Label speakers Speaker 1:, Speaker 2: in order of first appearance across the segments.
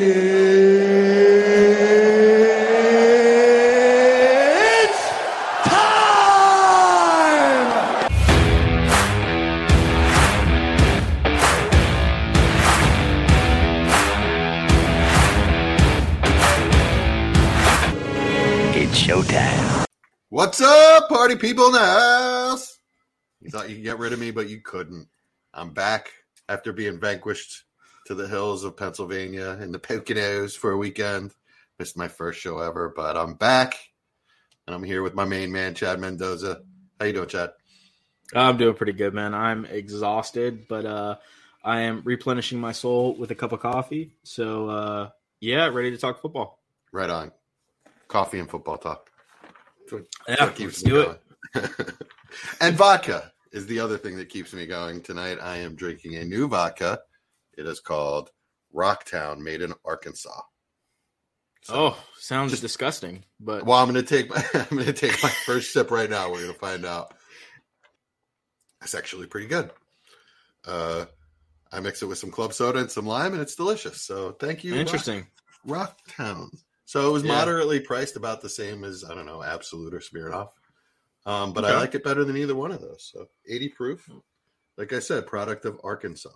Speaker 1: It's time!
Speaker 2: It's showtime.
Speaker 3: What's up, party people in the house? You thought you could get rid of me, but you couldn't. I'm back after being vanquished to the hills of Pennsylvania in the Poconos for a weekend. Missed my first show ever, but I'm back, and I'm here with my main man, Chad Mendoza. How you doing, Chad?
Speaker 4: I'm doing pretty good, man. I'm exhausted, but uh, I am replenishing my soul with a cup of coffee. So, uh, yeah, ready to talk football.
Speaker 3: Right on. Coffee and football talk. What-
Speaker 4: Yeah,
Speaker 3: what keeps
Speaker 4: let's
Speaker 3: me
Speaker 4: do it.
Speaker 3: and vodka is the other thing that keeps me going tonight. I am drinking a new vodka. It is called Rocktown, made in Arkansas. So-
Speaker 4: Oh, sounds
Speaker 3: Just-
Speaker 4: disgusting, but
Speaker 3: well, I'm gonna take my I'm gonna take my first sip right now. We're gonna find out. It's actually pretty good. Uh, I mix it with some club soda and some lime, and it's delicious. So thank you, Rock-
Speaker 4: interesting.
Speaker 3: Rocktown. So it was
Speaker 4: Yeah.
Speaker 3: moderately priced, about the same as I don't know, Absolut or Smirnoff. Um, but I like it better than either one of those. So 80 proof, like I said, product of Arkansas.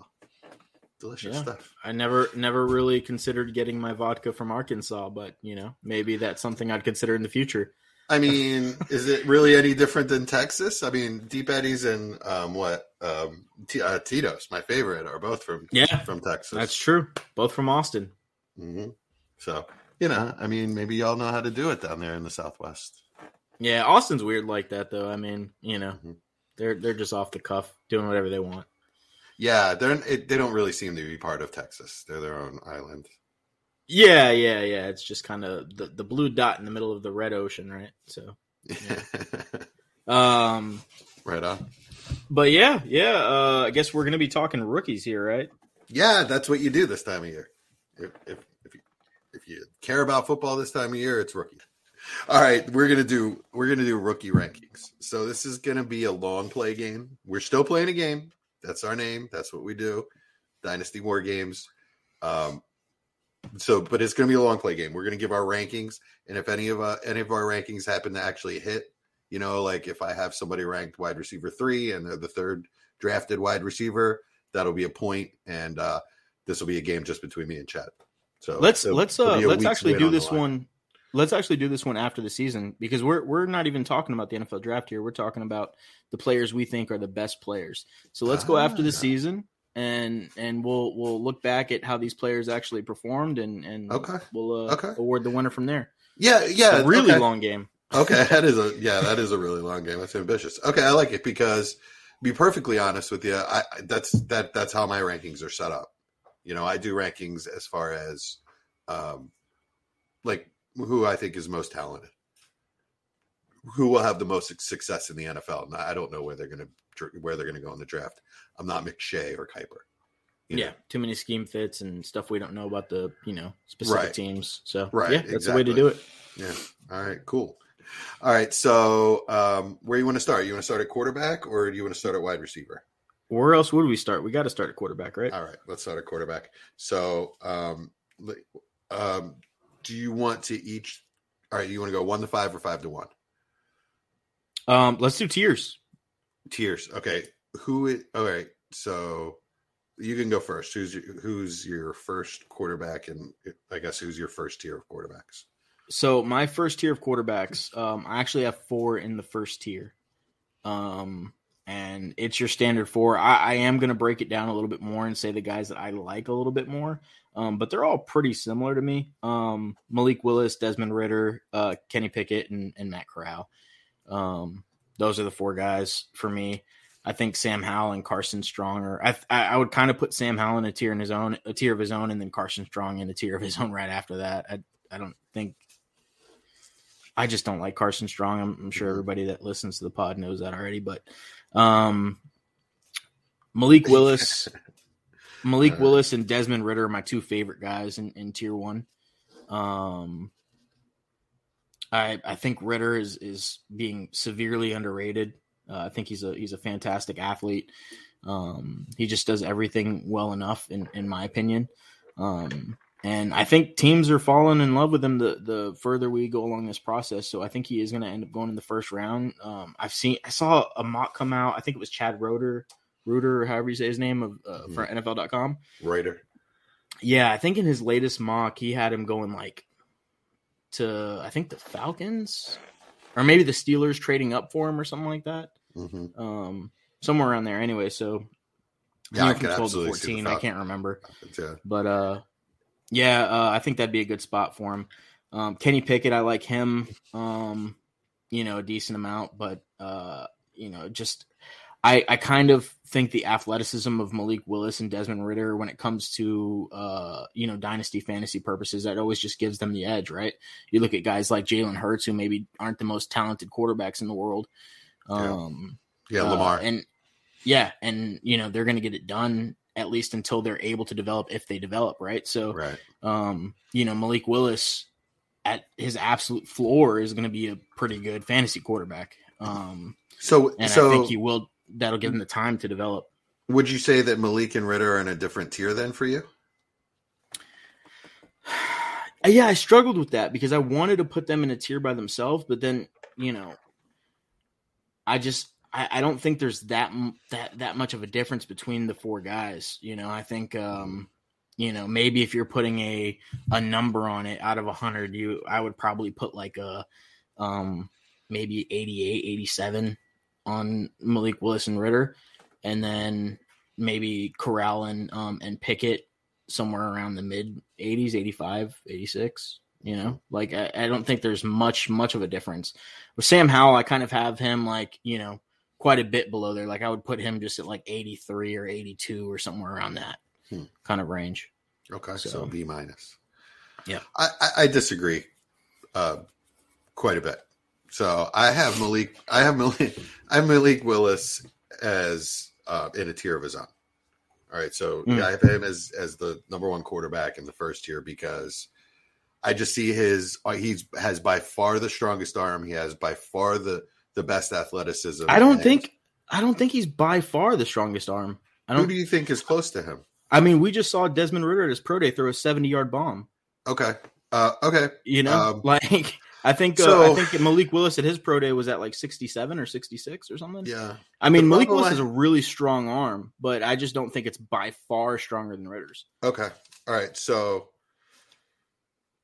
Speaker 3: Delicious
Speaker 4: Yeah.
Speaker 3: stuff.
Speaker 4: I never, never really considered getting my vodka from Arkansas, but you know, maybe that's something I'd consider in the future.
Speaker 3: I mean, is it really any different than Texas? I mean, Deep Eddies and um, what um, T- uh, Tito's, my favorite, are both from
Speaker 4: Yeah.
Speaker 3: from Texas.
Speaker 4: That's true. Both from Austin.
Speaker 3: hmm So you know, I mean, maybe y'all know how to do it down there in the Southwest.
Speaker 4: Yeah, Austin's weird like that, though. I mean, you know,
Speaker 3: Mhm.
Speaker 4: they're they're just off the cuff, doing whatever they want.
Speaker 3: Yeah, they're it, they don't really seem to be part of Texas. They're their own island.
Speaker 4: Yeah, yeah, yeah. It's just kind of the, the blue dot in the middle of the red ocean, right? So, um,
Speaker 3: right on.
Speaker 4: but yeah, yeah. Uh, I guess we're gonna be talking rookies here, right?
Speaker 3: Yeah, that's what you do this time of year. If if if you, if you care about football this time of year, it's rookie. All right, we're gonna do we're gonna do rookie rankings. So this is gonna be a long play game. We're still playing a game. That's our name. That's what we do. Dynasty War Games. Um, so, but it's going to be a long play game. We're going to give our rankings, and if any of uh, any of our rankings happen to actually hit, you know, like if I have somebody ranked wide receiver three and they're the third drafted wide receiver, that'll be a point, and uh, this will be a game just between me and Chad. So
Speaker 4: Let's let's uh let's actually do this one. Let's actually do this one after the season because we're we're not even talking about the NFL draft here. We're talking about the players we think are the best players. So let's go after the
Speaker 3: Ah.
Speaker 4: season and and we'll we'll look back at how these players actually performed and and
Speaker 3: Okay.
Speaker 4: we'll uh,
Speaker 3: Okay.
Speaker 4: award the winner from there.
Speaker 3: Yeah, yeah,
Speaker 4: It's a really
Speaker 3: okay.
Speaker 4: long game.
Speaker 3: Okay, that is a yeah, that is a really long game. That's ambitious. Okay, I like it because, be perfectly honest with you, I- that's that that's how my rankings are set up. You know, I do rankings as far as, um, like who I think is most talented, who will have the most success in the NFL. And I don't know where they're gonna where they're gonna go in the draft. I'm not McShay or Kiper. you know?
Speaker 4: Yeah, too many scheme fits and stuff we don't know about the you know specific
Speaker 3: Right.
Speaker 4: teams. So
Speaker 3: Right,
Speaker 4: yeah, that's the way to do it.
Speaker 3: Yeah. All right. Cool. All right. So, um, where you want to start? You want to start at quarterback, or do you want to start at wide receiver?
Speaker 4: Where else would we start? We got to start at quarterback, right?
Speaker 3: All right. Let's start at quarterback. So, um, um, do you want to each? All right. You want to go one to five or five to one?
Speaker 4: Um, let's do tiers.
Speaker 3: Tiers. Okay. Who? Is, all right. So you can go first. Who's your, who's your first quarterback, and I guess who's your first tier of quarterbacks?
Speaker 4: So my first tier of quarterbacks, um, I actually have four in the first tier. Um, and it's your standard four. I, I am going to break it down a little bit more and say the guys that I like a little bit more. Um, but they're all pretty similar to me. Um, Malik Willis, Desmond Ridder, uh, Kenny Pickett, and, and Matt Corral. Um, those are the four guys for me. I think Sam Howell and Carson Strong are. I, I would kind of put Sam Howell in a tier in his own, a tier of his own, and then Carson Strong in a tier of his own right after that. I I don't think. I just don't like Carson Strong. I'm, I'm sure everybody that listens to the pod knows that already. But um, Malik Willis, Malik
Speaker 3: right.
Speaker 4: Willis, and Desmond Ridder are my two favorite guys in, in tier one. Um, I I think Ridder is is being severely underrated. Uh, I think he's a he's a fantastic athlete. Um, he just does everything well enough, in in my opinion. Um, and I think teams are falling in love with him the the further we go along this process. So I think he is going to end up going in the first round. Um, I've seen I saw a mock come out. I think it was Chad Roeder, Reuter, or however you say his name of uh,
Speaker 3: Mhm.
Speaker 4: for NFL.com.
Speaker 3: Reuter.
Speaker 4: Yeah, I think in his latest mock he had him going like to I think the Falcons or maybe the Steelers trading up for him or something like that.
Speaker 3: hmm
Speaker 4: Um, somewhere around there. Anyway, so
Speaker 3: Yeah, I
Speaker 4: from twelve to
Speaker 3: absolutely see the
Speaker 4: fourteen. I can't remember.
Speaker 3: Yeah.
Speaker 4: But uh, yeah, uh, I think that'd be a good spot for him. Um, Kenny Pickett, I like him. Um, you know, a decent amount, but uh, you know, just I I kind of think the athleticism of Malik Willis and Desmond Ridder when it comes to uh, you know, dynasty fantasy purposes, that always just gives them the edge, right? You look at guys like Jalen Hurts, who maybe aren't the most talented quarterbacks in the world.
Speaker 3: Yeah.
Speaker 4: Um,
Speaker 3: Yeah,
Speaker 4: uh,
Speaker 3: Lamar.
Speaker 4: and yeah, and you know they're going to get it done at least until they're able to develop if they develop, right? So,
Speaker 3: right.
Speaker 4: um, you know Malik Willis at his absolute floor is going to be a pretty good fantasy quarterback. Um,
Speaker 3: So,
Speaker 4: and
Speaker 3: so
Speaker 4: I think he will. That'll give him the time to develop.
Speaker 3: would you say that Malik and Ridder are in a different tier then for you?
Speaker 4: yeah, I struggled with that because I wanted to put them in a tier by themselves, but then you know, I just I, I don't think there's that that that much of a difference between the four guys. You know, I think um, you know maybe if you're putting a a number on it out of a hundred, you I would probably put like a um maybe 88, 87 on Malik Willis and Ridder, and then maybe Corral and um and Pickett somewhere around the mid 80s 85 86 you know like I, I don't think there's much much of a difference with sam howell i kind of have him like you know quite a bit below there like i would put him just at like 83 or 82 or somewhere around that
Speaker 3: Hmm.
Speaker 4: kind of range
Speaker 3: Okay, so,
Speaker 4: So-
Speaker 3: B minus.
Speaker 4: Yeah.
Speaker 3: I, I, I disagree uh, quite a bit. So I have Malik. I have Malik. I have Malik Willis as uh, in a tier of his own. All right, so
Speaker 4: Mm.
Speaker 3: yeah, I have him as as the number one quarterback in the first tier because I just see his. Uh, he's has by far the strongest arm. He has by far the the best athleticism.
Speaker 4: i don't think i don't think he's by far the strongest arm i don't Who
Speaker 3: do you think is close to him?
Speaker 4: i mean we just saw desmond ridder at his pro day throw a 70 yard bomb
Speaker 3: Okay. Uh, okay.
Speaker 4: you know
Speaker 3: Um,
Speaker 4: like i think uh, i think malik willis at his pro day was at like 67 or 66 or something
Speaker 3: Yeah.
Speaker 4: I mean,
Speaker 3: The
Speaker 4: Malik Willis has a really strong arm, but I just don't think it's by far stronger than Ridder's.
Speaker 3: Okay. All right. So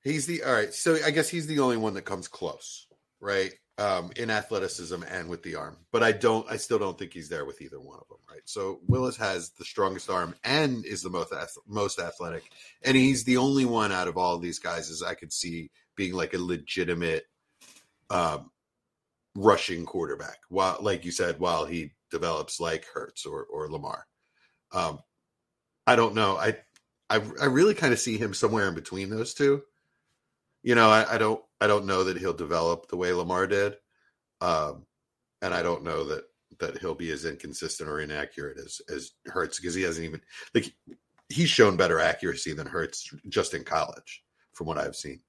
Speaker 3: he's the all right. So I guess he's the only one that comes close, right? Um, in athleticism and with the arm. But I don't I still don't think he's there with either one of them, right? So Willis has the strongest arm and is the most most athletic. And he's the only one out of all of these guys as I could see being like a legitimate um rushing quarterback. While like you said, while he develops like Hurts or or Lamar. Um I don't know. I I, I really kind of see him somewhere in between those two. You know, I, I don't I don't know that he'll develop the way Lamar did, um, and I don't know that that he'll be as inconsistent or inaccurate as as Hurts because he hasn't even like he's shown better accuracy than Hurts just in college from what I've seen.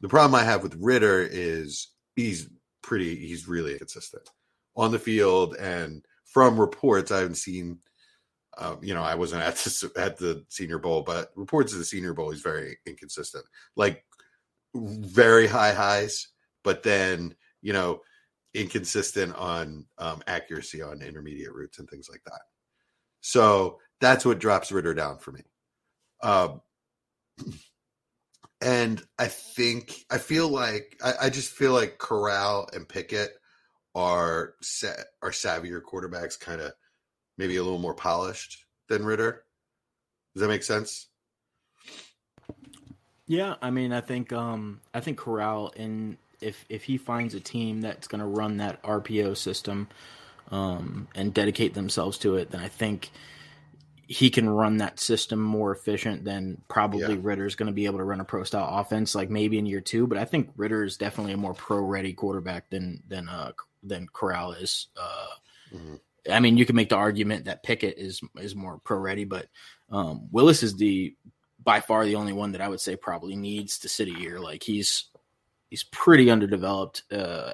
Speaker 3: The problem I have with Ridder is he's pretty he's really inconsistent on the field and from reports I haven't seen um, you know, I wasn't at the, at the Senior Bowl, but reports of the Senior Bowl, he's very inconsistent. Like very high highs, but then you know, inconsistent on um, accuracy on intermediate routes and things like that. So that's what drops Ridder down for me. Um, and I think I feel like I, I just feel like Corral and Pickett are are savvier quarterbacks, kind of maybe a little more polished than Ridder. Does that make sense?
Speaker 4: Yeah, I mean, I think um, I think Corral and if if he finds a team that's going to run that RPO system um, and dedicate themselves to it, then I think he can run that system more efficient than probably
Speaker 3: Yeah.
Speaker 4: Ridder's going to be able to run a pro style offense like maybe in year two. But I think Ridder is definitely a more pro ready quarterback than than uh than Corral is. Uh,
Speaker 3: Mhm.
Speaker 4: I mean, you can make the argument that Pickett is is more pro ready, but um, Willis is the by far the only one that I would say probably needs to sit a year. Like he's he's pretty underdeveloped uh,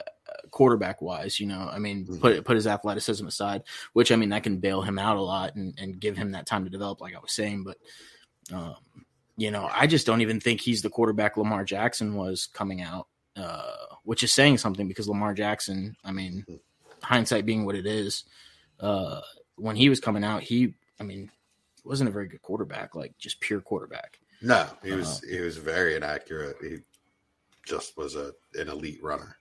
Speaker 4: quarterback wise. You know, I mean,
Speaker 3: Mhm.
Speaker 4: put put his athleticism aside, which I mean that can bail him out a lot and, and give him that time to develop, like I was saying. But um, you know, I just don't even think he's the quarterback Lamar Jackson was coming out, uh, which is saying something because Lamar Jackson, I mean, hindsight being what it is, uh, when he was coming out, he, I mean, wasn't a very good quarterback, like just pure quarterback.
Speaker 3: No, he was uh, he was very inaccurate. He just was a an elite runner.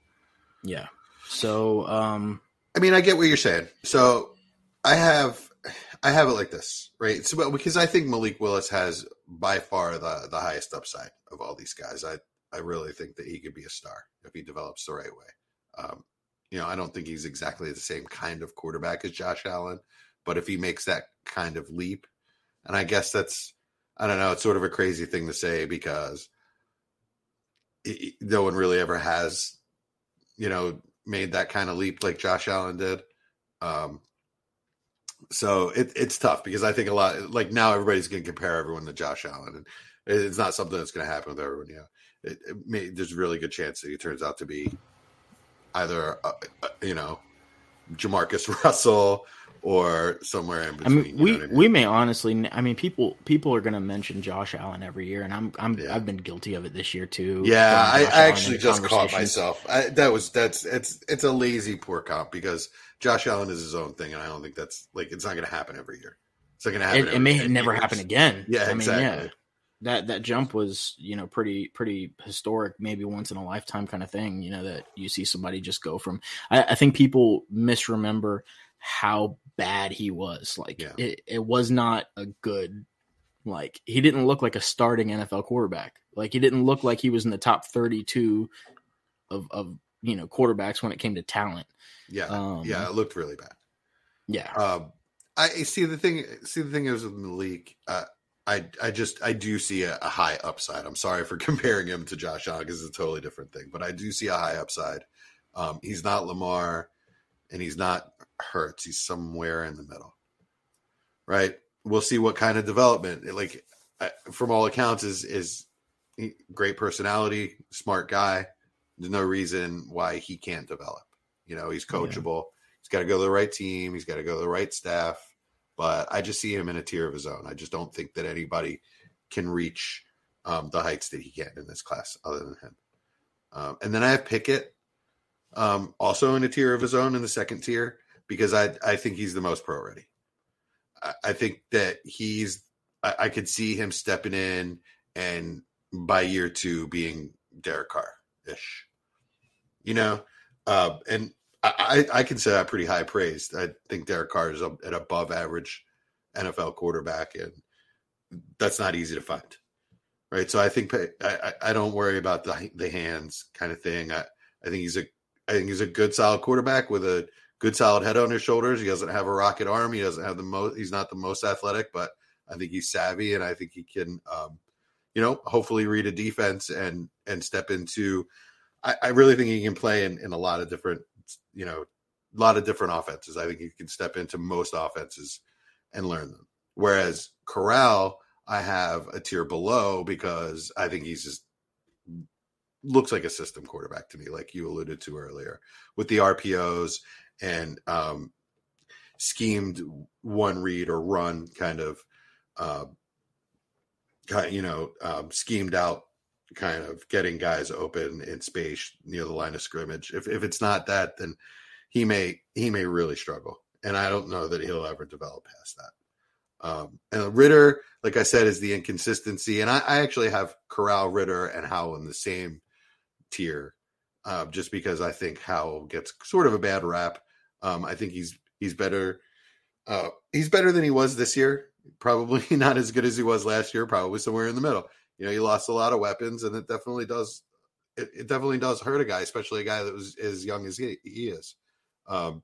Speaker 4: Yeah. So, um,
Speaker 3: I mean, I get what you're saying. So, I have I have it like this, right? So, because I think Malik Willis has by far the the highest upside of all these guys. I I really think that he could be a star if he develops the right way. Um, you know, I don't think he's exactly the same kind of quarterback as Josh Allen, but if he makes that kind of leap, and I guess that's I don't know, it's sort of a crazy thing to say because no one really ever has, you know, made that kind of leap like Josh Allen did. Um, so it, it's tough because I think a lot like now everybody's going to compare everyone to Josh Allen, and it's not something that's going to happen with everyone. Know, it, it may, there's a really good chance that he turns out to be either uh, uh, you know Jamarcus Russell or somewhere in between.
Speaker 4: I mean, we I mean? we may honestly. I mean, people people are going to mention Josh Allen every year, and I'm I'm yeah. I've been guilty of it this year too.
Speaker 3: Yeah, I, I actually just caught myself. I, that was that's it's it's a lazy poor cop because Josh Allen is his own thing, and I don't think that's like it's not going to happen every year. It's not going to happen.
Speaker 4: It, it may never years. happen again.
Speaker 3: Yeah, I exactly. Mean, yeah.
Speaker 4: That that jump was you know pretty pretty historic, maybe once in a lifetime kind of thing. You know that you see somebody just go from. I, I think people misremember how bad he was. Like yeah. it, it was not a good like he didn't look like a starting NFL quarterback. Like he didn't look like he was in the top 32 of of you know quarterbacks when it came to talent.
Speaker 3: Yeah, um, yeah, it looked really bad.
Speaker 4: Yeah,
Speaker 3: um, I see the thing. See the thing is with Malik. Uh, I I just I do see a, a, high upside. I'm sorry for comparing him to Josh Allen because it's a totally different thing, but I do see a high upside. Um, he's not Lamar, and he's not Hurts. He's somewhere in the middle, right? We'll see what kind of development. Like from all accounts, is is great personality, smart guy. There's no reason why he can't develop. You know, he's coachable. Yeah. He's got to go to the right team. He's got to go to the right staff. But I just see him in a tier of his own. I just don't think that anybody can reach um, the heights that he can in this class other than him. Um, and then I have Pickett, um, also in a tier of his own in the second tier because I I think he's the most pro ready. I, I think that he's I, I, could see him stepping in and by year two being Derek Carr ish. You know, uh, and I, I consider that pretty high praise. I think Derek Carr is a, an above average NFL quarterback, and that's not easy to find, right? So I think I, I don't worry about the the hands kind of thing. I, I think he's a I think he's a good solid quarterback with a good solid head on his shoulders. He doesn't have a rocket arm. He doesn't have the most. He's not the most athletic, but I think he's savvy, and I think he can, um, you know, hopefully read a defense and and step into. I, I really think he can play in, in a lot of different you know, a lot of different offenses. I think he can step into most offenses and learn them. Whereas Corral, I have a tier below because I think he's just looks like a system quarterback to me, like you alluded to earlier, with the RPOs and um, schemed one read or run kind of, uh, you know, um, schemed out kind of getting guys open in space near the line of scrimmage. If if it's not that, then he may he may really struggle, and I don't know that he'll ever develop past that. Um, and Ridder, like I said, is the inconsistency, and I, I actually have Corral, Ridder, and Howell in the same tier, uh, just because I think Howell gets sort of a bad rap. Um, I think he's he's better. Uh, he's better than he was this year. Probably not as good as he was last year. Probably somewhere in the middle you know, he lost a lot of weapons, and it definitely does. It, it definitely does hurt a guy, especially a guy that was as young as he, he is. Um,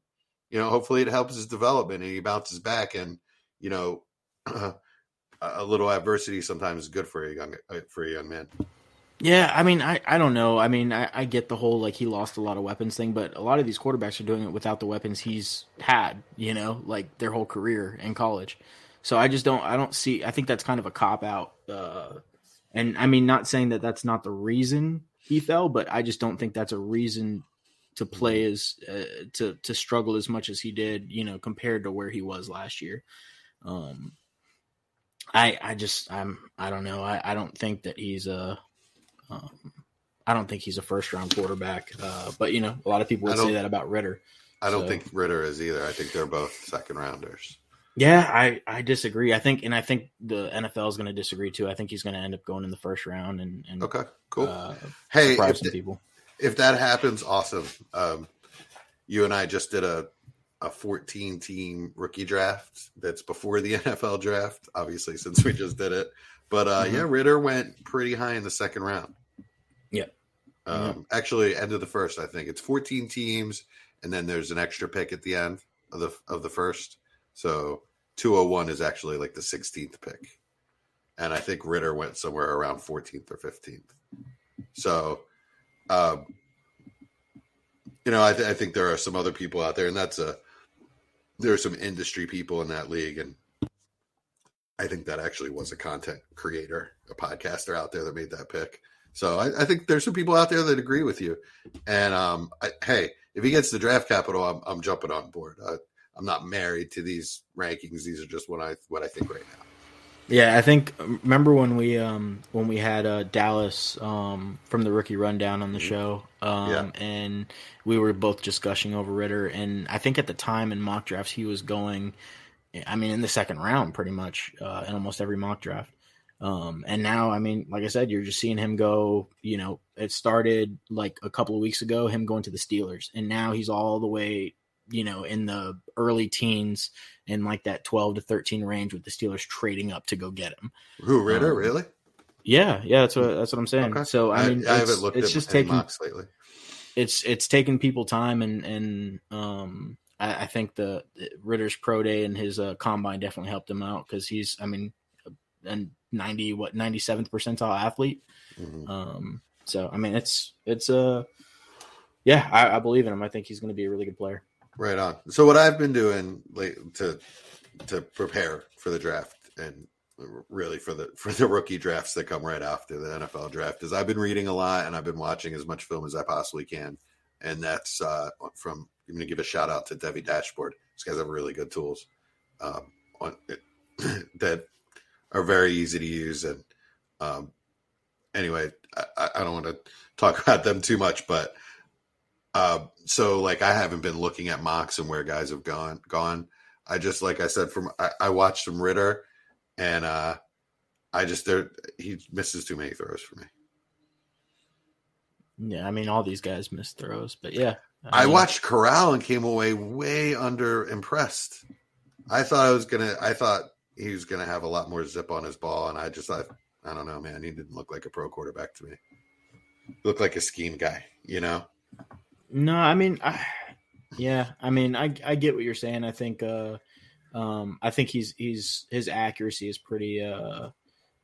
Speaker 3: you know, hopefully it helps his development and he bounces back. And you know, a little adversity sometimes is good for a young uh, for a young man.
Speaker 4: Yeah, I mean, I, I don't know. I mean, I, I get the whole like he lost a lot of weapons thing, but a lot of these quarterbacks are doing it without the weapons he's had, you know, like their whole career in college. So I just don't, I don't see. I think that's kind of a cop out uh, and I mean, not saying that that's not the reason he fell, but I just don't think that's a reason to play as uh, to to struggle as much as he did, you know, compared to where he was last year. Um, I I just I'm I don't know. I, I don't think that he's a um, I don't think he's a first round quarterback. Uh, but you know, a lot of people would say that about Ridder.
Speaker 3: I don't
Speaker 4: So-
Speaker 3: think Ridder is either. I think they're both second rounders.
Speaker 4: Yeah, I I disagree. I think and I think the NFL is going to disagree too. I think he's going to end up going in the first round and and
Speaker 3: Okay, cool.
Speaker 4: uh,
Speaker 3: hey,
Speaker 4: surprise some
Speaker 3: th-
Speaker 4: people.
Speaker 3: if that happens, awesome. Um, you and I just did a a 14 team rookie draft that's before the NFL draft, obviously since we just did it. But uh,
Speaker 4: Mhm.
Speaker 3: yeah, Ridder went pretty high in the second round.
Speaker 4: Yeah.
Speaker 3: Um, Actually, end of the first, I think it's 14 teams, and then there's an extra pick at the end of the of the first. So 201 is actually like the 16th pick, and I think Ridder went somewhere around 14th or 15th. So, um, you know, I, th- I think there are some other people out there, and that's a there are some industry people in that league, and I think that actually was a content creator, a podcaster out there that made that pick. So I, I think there's some people out there that agree with you. And um, I, hey, if he gets the draft capital, I'm, I'm jumping on board. I, I'm not married to these rankings. These are just what I what I think right now.
Speaker 4: Yeah, I think remember when we um when we had uh Dallas um from the rookie rundown on the show um
Speaker 3: Yeah.
Speaker 4: and we were both just gushing over Ridder and I think at the time in mock drafts he was going I mean in the second round pretty much uh in almost every mock draft. Um and now I mean like I said you're just seeing him go, you know, it started like a couple of weeks ago him going to the Steelers and now he's all the way you know in the early teens in like that 12 to 13 range with the Steelers trading up to go get him.
Speaker 3: Who Ridder?
Speaker 4: Um,
Speaker 3: really?
Speaker 4: Yeah, yeah, that's what that's what I'm saying.
Speaker 3: Okay.
Speaker 4: So I mean,
Speaker 3: I,
Speaker 4: it's,
Speaker 3: haven't looked
Speaker 4: it's
Speaker 3: at
Speaker 4: just taking
Speaker 3: mocks lately.
Speaker 4: it's it's taking people time, and and um, I, I think the, the Ridder's pro day and his uh, combine definitely helped him out because he's, I mean, a ninety what ninety seventh percentile athlete.
Speaker 3: Mhm.
Speaker 4: Um, so I mean, it's it's uh, yeah, I, I believe in him. I think he's going to be a really good player.
Speaker 3: Right on. So what I've been doing late to to prepare for the draft and really for the for the rookie drafts that come right after the NFL draft is I've been reading a lot and I've been watching as much film as I possibly can. And that's uh, from I'm going to give a shout out to Devi Dashboard. These guys have really good tools um, on that are very easy to use. And um, anyway, I- I, don't want to talk about them too much, but uh, so like I haven't been looking at mocks and where guys have gone gone. I just like I said from I, I watched some Ridder and uh I just there he misses too many throws for me.
Speaker 4: Yeah, I mean, all these guys miss throws, but yeah,
Speaker 3: I
Speaker 4: mean,
Speaker 3: watched Corral and came away way under impressed. I thought I was gonna I thought he was gonna have a lot more zip on his ball and I just thought I don't know, man, he didn't look like a pro quarterback to me. Looked like a scheme guy, you know?
Speaker 4: No, I mean, I, yeah, I mean, I I get what you're saying. I think, uh, um, I think he's he's his accuracy is pretty uh,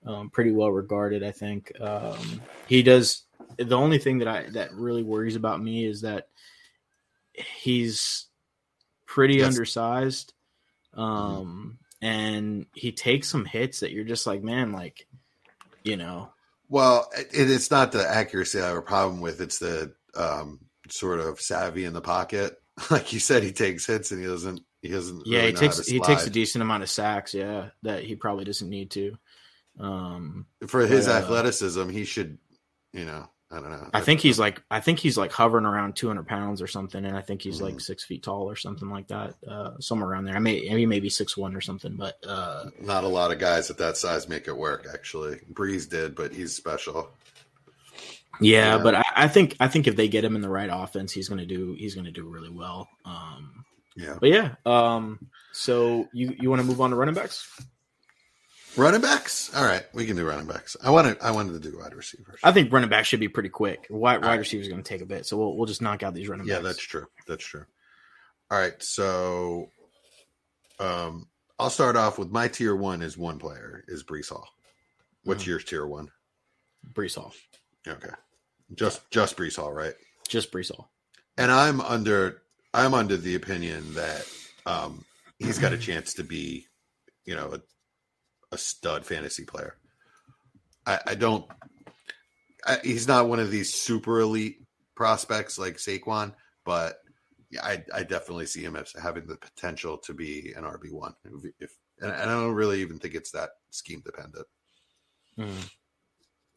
Speaker 4: um, pretty well regarded. I think um, he does. The only thing that I that really worries about me is that he's pretty
Speaker 3: Yes.
Speaker 4: undersized, um, and he takes some hits that you're just like, man, like, you know,
Speaker 3: Well, it, it's not the accuracy I have a problem with. It's the um, sort of savvy in the pocket. Like you said, he takes hits and he doesn't. He doesn't.
Speaker 4: Yeah,
Speaker 3: really
Speaker 4: he takes he takes a decent amount of sacks. Yeah, that he probably doesn't need to. Um,
Speaker 3: for his
Speaker 4: but, uh,
Speaker 3: athleticism. He should, you know, I don't know.
Speaker 4: I think he's like I think he's like hovering around 200 pounds or something, and I think he's like
Speaker 3: Mhm.
Speaker 4: six feet tall or something like that, uh, somewhere around there. I may he may be six one or something, but uh,
Speaker 3: not a lot of guys at that size make it work. Actually, Brees did, but he's special.
Speaker 4: yeah.
Speaker 3: Yeah.
Speaker 4: But I, I think I think if they get him in the right offense, he's gonna do he's gonna do really well. Um,
Speaker 3: Yeah,
Speaker 4: but yeah, um, so you you want to move on to running backs?
Speaker 3: Running backs. All right, we can do running backs. I wanted. I wanted to do wide receivers.
Speaker 4: I think running back should be pretty quick. Wide, wide
Speaker 3: right.
Speaker 4: receivers going to take a bit, so we'll we'll just knock out these running
Speaker 3: yeah,
Speaker 4: backs.
Speaker 3: Yeah, that's true. That's true. All right, so um, I'll start off with my tier one is one player is Breece Hall. What's
Speaker 4: Mhm.
Speaker 3: your tier one?
Speaker 4: Breece Hall,
Speaker 3: Okay, just just Breece Hall, right?
Speaker 4: just Breece Hall.
Speaker 3: and I'm under I'm under the opinion that um, he's got a chance to be, you know, a, a stud fantasy player. I, I don't. I, he's not one of these super elite prospects like Saquon, but I, I definitely see him as having the potential to be an RB one if, and I don't really even think it's that scheme dependent.
Speaker 4: Mm.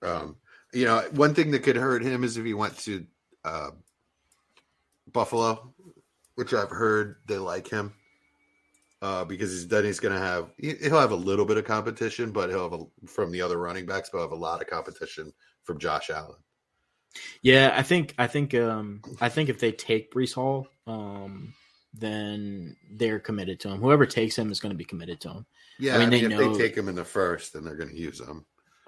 Speaker 3: Um, you know, one thing that could hurt him is if he went to uh, Buffalo, which I've heard they like him uh, because he's then he's going to have he'll have a little bit of competition, but he'll have a, from the other running backs, but he'll have a lot of competition from Josh Allen.
Speaker 4: Yeah, I think I think um I think if they take Breece Hall, um, then they're committed to him. Whoever takes him is going to be committed to him.
Speaker 3: Yeah,
Speaker 4: I
Speaker 3: I
Speaker 4: mean,
Speaker 3: mean,
Speaker 4: they
Speaker 3: if
Speaker 4: know-
Speaker 3: they take him in the first, then they're going to use him.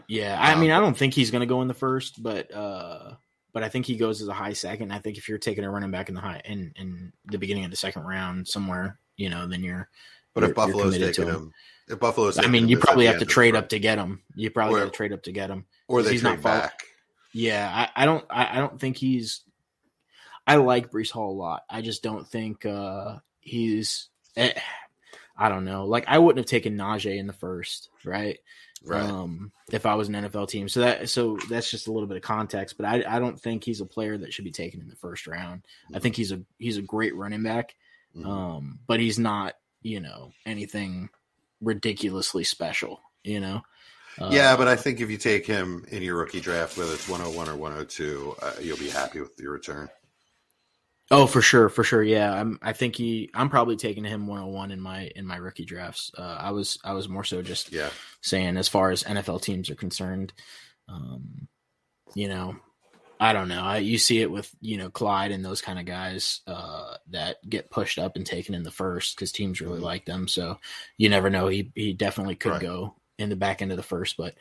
Speaker 4: Yeah, I
Speaker 3: Um,
Speaker 4: mean, I don't think he's going to go in the first, but uh, but I think he goes as a high second. I think if you're taking a running back in the high in in the beginning of the second round somewhere, you know, then you're.
Speaker 3: But
Speaker 4: you're-
Speaker 3: if Buffalo's taking him, if Buffalo's,
Speaker 4: I mean, you probably have to trade up to get him. You probably
Speaker 3: Or-
Speaker 4: have to trade up to get him.
Speaker 3: or they
Speaker 4: he's not
Speaker 3: back.
Speaker 4: Yeah, I, I don't. I, I don't think he's. I like Breece Hall a lot. I just don't think uh he's. Eh, I don't know. Like I wouldn't have taken Najee in the first, right?
Speaker 3: Right.
Speaker 4: Um, if I was an NFL team, so that so that's just a little bit of context. But I I don't think he's a player that should be taken in the first round. I think he's a he's a great running back,
Speaker 3: Mhm.
Speaker 4: um, but he's not you know anything ridiculously special. You know. Uh,
Speaker 3: yeah, but I think if you take him in your rookie draft, whether it's 101 or 102, uh, you'll be happy with your return.
Speaker 4: Oh, for sure, for sure. Yeah, I'm. I think he. I'm probably taking him 101 in my in my rookie drafts. Uh, I was. I was more so just
Speaker 3: Yeah.
Speaker 4: saying as far as NFL teams are concerned. Um, you know, I don't know. I you see it with you know Clyde and those kind of guys uh, that get pushed up and taken in the first because teams really
Speaker 3: Mhm.
Speaker 4: like them. So you never know. He he definitely could
Speaker 3: Right.
Speaker 4: go in the back end of the first, but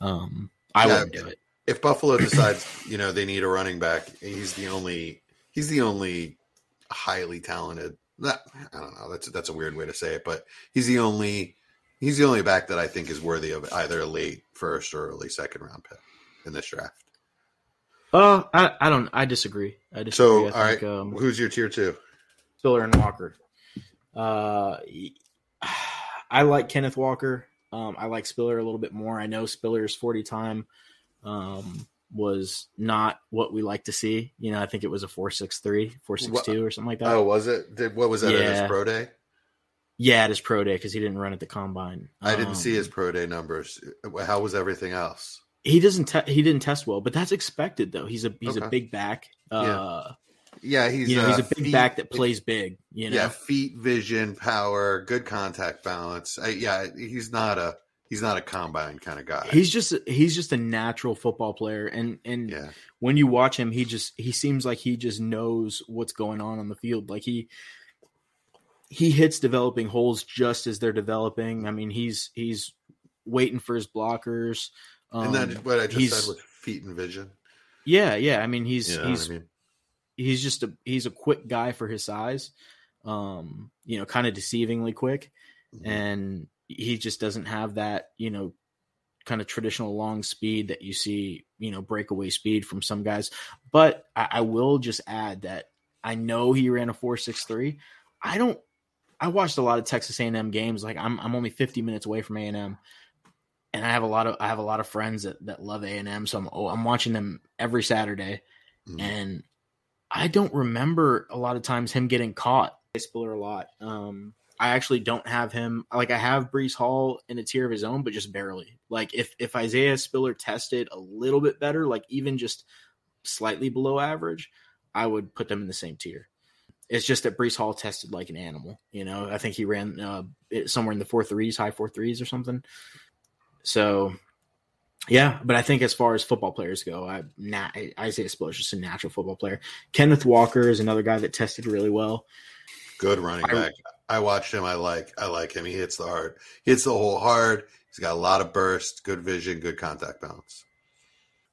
Speaker 4: um, I
Speaker 3: Yeah,
Speaker 4: wouldn't do it.
Speaker 3: If Buffalo decides, you know, they need a running back, he's the only he's the only highly talented. That I don't know. That's that's a weird way to say it, but he's the only he's the only back that I think is worthy of either a late first or early second round pick in this draft.
Speaker 4: Oh, I, I don't. I disagree. I disagree.
Speaker 3: So,
Speaker 4: I
Speaker 3: all right,
Speaker 4: think, um,
Speaker 3: who's your tier two?
Speaker 4: Spiller and Walker. Uh, I like Kenneth Walker. Um, I like Spiller a little bit more. I know Spiller's 40 time um, was not what we like to see. You know, I think it was a 463, 462 or something like that.
Speaker 3: Oh, was it? Did, what was that at his
Speaker 4: Yeah.
Speaker 3: pro day?
Speaker 4: Yeah, at his pro day because he didn't run at the combine.
Speaker 3: I didn't
Speaker 4: Um,
Speaker 3: see his pro day numbers. How was everything else?
Speaker 4: He doesn't. Te- he didn't test well, but that's expected though. He's a he's
Speaker 3: Okay.
Speaker 4: a big back. Uh,
Speaker 3: Yeah, he's
Speaker 4: you know, he's
Speaker 3: uh,
Speaker 4: a big
Speaker 3: feet-
Speaker 4: back that plays big. You know,
Speaker 3: Yeah, feet, vision, power, good contact balance. I, yeah, he's not a he's not a combine kind of guy.
Speaker 4: he's just he's just a natural football player, and and
Speaker 3: yeah,
Speaker 4: when you watch him, he just he seems like he just knows what's going on on the field. Like he he hits developing holes just as they're developing. I mean, he's he's waiting for his blockers. Um,
Speaker 3: and then what I just said with feet and vision.
Speaker 4: yeah, yeah. I mean, he's
Speaker 3: You know
Speaker 4: he's
Speaker 3: I mean?
Speaker 4: he's just a he's a quick guy for his size. Um, you know, kind of deceivingly quick,
Speaker 3: Mhm.
Speaker 4: and he just doesn't have that you know kind of traditional long speed that you see you know breakaway speed from some guys but i, I will just add that i know he ran a 463 i don't i watched a lot of texas a&m games like i'm, I'm only 50 minutes away from a&m and i have a lot of i have a lot of friends that, that love a&m so i'm, oh, I'm watching them every saturday
Speaker 3: Mhm.
Speaker 4: and I don't remember a lot of times him getting caught. I Spiller a lot. Um, I actually don't have him like I have Breece Hall in a tier of his own, but just barely. Like if if Isaiah Spiller tested a little bit better, like even just slightly below average, I would put them in the same tier. It's just that Breece Hall tested like an animal. You know, I think he ran uh, somewhere in the four threes, high four threes or something. So yeah, but I think as far as football players go, I na- Isaiah Spiller is just a natural football player. Kenneth Walker is another guy that tested really well.
Speaker 3: Good running
Speaker 4: I-
Speaker 3: back. I watched him. I like I like him. He hits the hard. He hits the hole hard. He's got a lot of burst, good vision, good contact balance.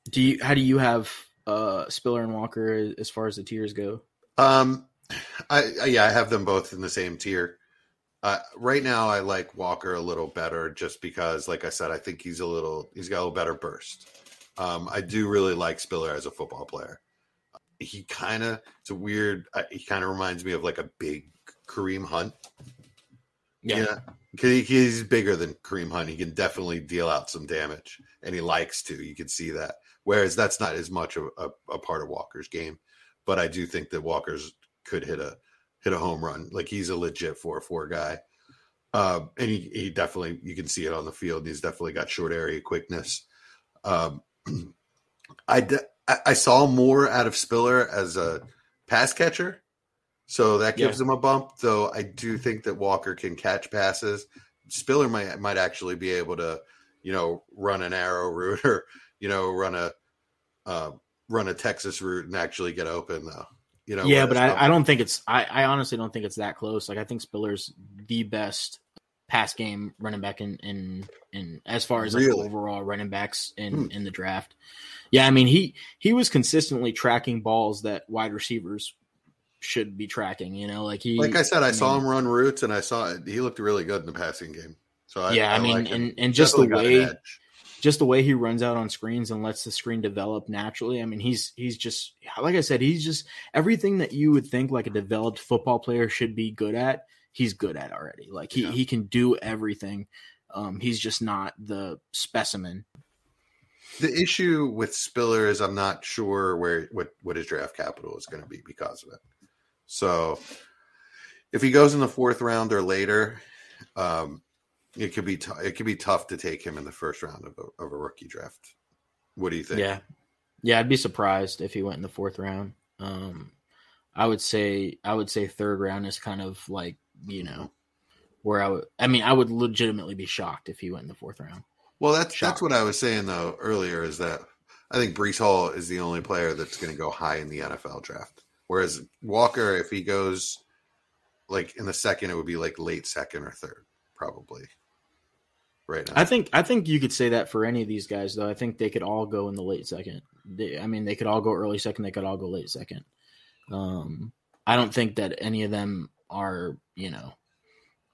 Speaker 4: Do you? How do you have uh, Spiller and Walker as far as the tiers go?
Speaker 3: Um, I, I yeah, I have them both in the same tier. Uh, right now, I like Walker a little better, just because, like I said, I think he's a little he's got a little better burst. Um, I do really like Spiller as a football player. He kind of it's a weird. Uh, he kind of reminds me of like a big Kareem Hunt. Yeah, because he, he's bigger than Kareem Hunt. He can definitely deal out some damage, and he likes to. You can see that. Whereas that's not as much of a, a part of Walker's game. But I do think that Walker's could hit a hit a home run. Like he's a legit four four guy. Um, and he, he definitely you can see it on the field. He's definitely got short area quickness. Um, I, de- I saw more out of Spiller as a pass catcher, so that gives him a bump. Though I do think that Walker can catch passes. Spiller might might actually be able to, you know, run an arrow route or you know run a uh, run a Texas route and actually get open though. You know,
Speaker 4: yeah, but I, I don't think it's. I, I honestly don't think it's that close. Like I think Spiller's the best pass game running back in in, in as far as like overall running backs in
Speaker 3: Hmm.
Speaker 4: in the draft. Yeah, I mean he he was consistently tracking balls that wide receivers should be tracking. You know, like he
Speaker 3: like I said, I,
Speaker 4: I
Speaker 3: saw him run routes, and I saw he looked really good in the passing game. So I,
Speaker 4: yeah, I, mean,
Speaker 3: like
Speaker 4: and and just the
Speaker 3: Definitely an
Speaker 4: way. Just the way he runs out on screens and lets the screen develop naturally. I mean, he's he's just like I said, he's just everything that you would think like a developed football player should be good at. He's good at already. Like he
Speaker 3: Yeah.
Speaker 4: he can do everything. Um, he's just not the specimen.
Speaker 3: The issue with Spiller is I'm not sure where what what his draft capital is going to be because of it. So if he goes in the fourth round or later, um, it could be t- it could be tough to take him in the first round of a, of a rookie draft. What do you think?
Speaker 4: Yeah, yeah. I'd be surprised if he went in the fourth round. Um, I would say I would say third round is kind of like you know where I would. I mean, I would legitimately be shocked if he went in the fourth round.
Speaker 3: Well, that's
Speaker 4: Shock.
Speaker 3: that's what I was saying though earlier is that I think Breece Hall is the only player that's going to go high in the NFL draft. Whereas Walker, if he goes like in the second, it would be like late second or third, probably. Right now,
Speaker 4: I think I think you could say that for any of these guys though. I think they could all go in the late second. They, I mean, they could all go early second. They could all go late second. Um, I don't think that any of them are you know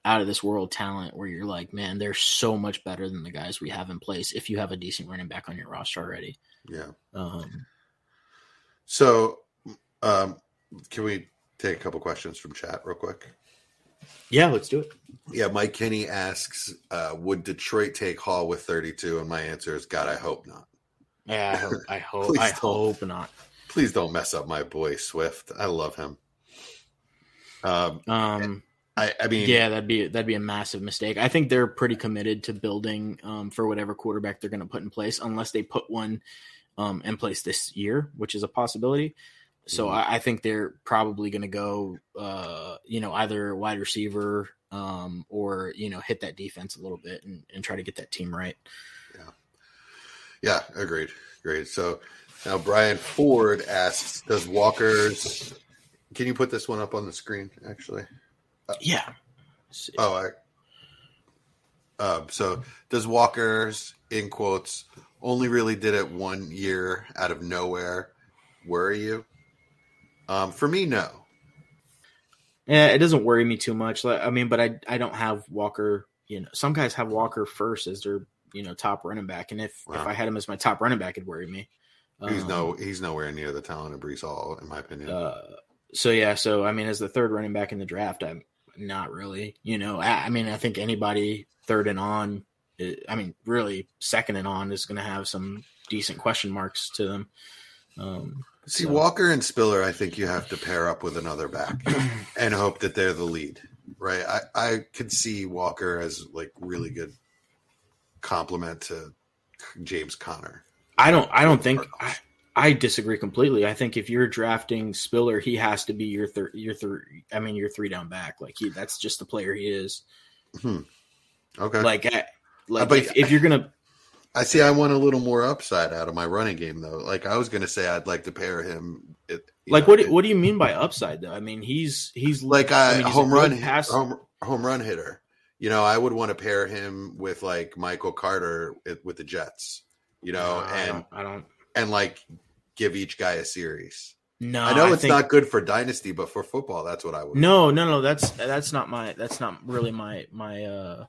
Speaker 4: out of this world talent where you're like, man, they're so much better than the guys we have in place. If you have a decent running back on your roster already,
Speaker 3: yeah.
Speaker 4: um,
Speaker 3: So, um, can we take a couple questions from chat real quick?
Speaker 4: Yeah, let's do it.
Speaker 3: Yeah, Mike Kinney asks, uh, "Would Detroit take Hall with 32?" And my answer is, "God, I hope not.
Speaker 4: Yeah, I hope. I hope. I hope not.
Speaker 3: Please don't mess up my boy Swift. I love him." Um,
Speaker 4: Um,
Speaker 3: I, I mean,
Speaker 4: Yeah, that'd be that'd be a massive mistake. I think they're pretty committed to building um, for whatever quarterback they're going to put in place, unless they put one um, in place this year, which is a possibility. So
Speaker 3: Mhm.
Speaker 4: I, I think they're probably going to go, uh, you know, either wide receiver um, or you know hit that defense a little bit and, and try to get that team right.
Speaker 3: Yeah, yeah, agreed. Agreed. So now Brian Ford asks, does Walker's can you put this one up on the screen actually?
Speaker 4: Yeah.
Speaker 3: Oh, I um, so does Walker's in quotes only really did it one year out of nowhere worry you? Um, for me, no.
Speaker 4: Yeah, it doesn't worry me too much. I mean, but I I don't have Walker. You know, some guys have Walker first as their you know top running back, and if if I had him as my top running back, it'd worry me.
Speaker 3: He's
Speaker 4: Um,
Speaker 3: no he's nowhere near the talent of Breece Hall, in my opinion.
Speaker 4: Uh, so yeah, so I mean, as the third running back in the draft, I'm not really. You know, I, I mean, I think anybody third and on, eh, I mean, really second and on is going to have some decent question marks to them. Um,
Speaker 3: See,
Speaker 4: so-
Speaker 3: Walker and Spiller, I think you have to pair up with another back and hope that they're the lead, right? I, I could see Walker as like really good complement to James Conner.
Speaker 4: I don't. I don't think. I, I disagree completely. I think if you're drafting Spiller, he has to be your third. Your third. I mean, your three down back. Like he. That's just the player he is.
Speaker 3: Hmm. Okay.
Speaker 4: Like, I, like
Speaker 3: but-
Speaker 4: if, if you're gonna.
Speaker 3: I see. I want a little more upside out of my running game, though. Like I was going to say, I'd like to pair him. It,
Speaker 4: Like
Speaker 3: know,
Speaker 4: what?
Speaker 3: it-
Speaker 4: What do you mean by upside though? I mean, he's he's
Speaker 3: like a
Speaker 4: I mean,
Speaker 3: home
Speaker 4: good
Speaker 3: run
Speaker 4: pass-
Speaker 3: home, home run hitter. You know, I would want to pair him with like Michael Carter with the Jets. You know,
Speaker 4: I
Speaker 3: and
Speaker 4: don't, I don't.
Speaker 3: and like give each guy a series.
Speaker 4: No,
Speaker 3: I know it's
Speaker 4: think-
Speaker 3: not good for dynasty, but for football, that's what I would.
Speaker 4: No, no, no. That's that's not my. That's not really my my uh,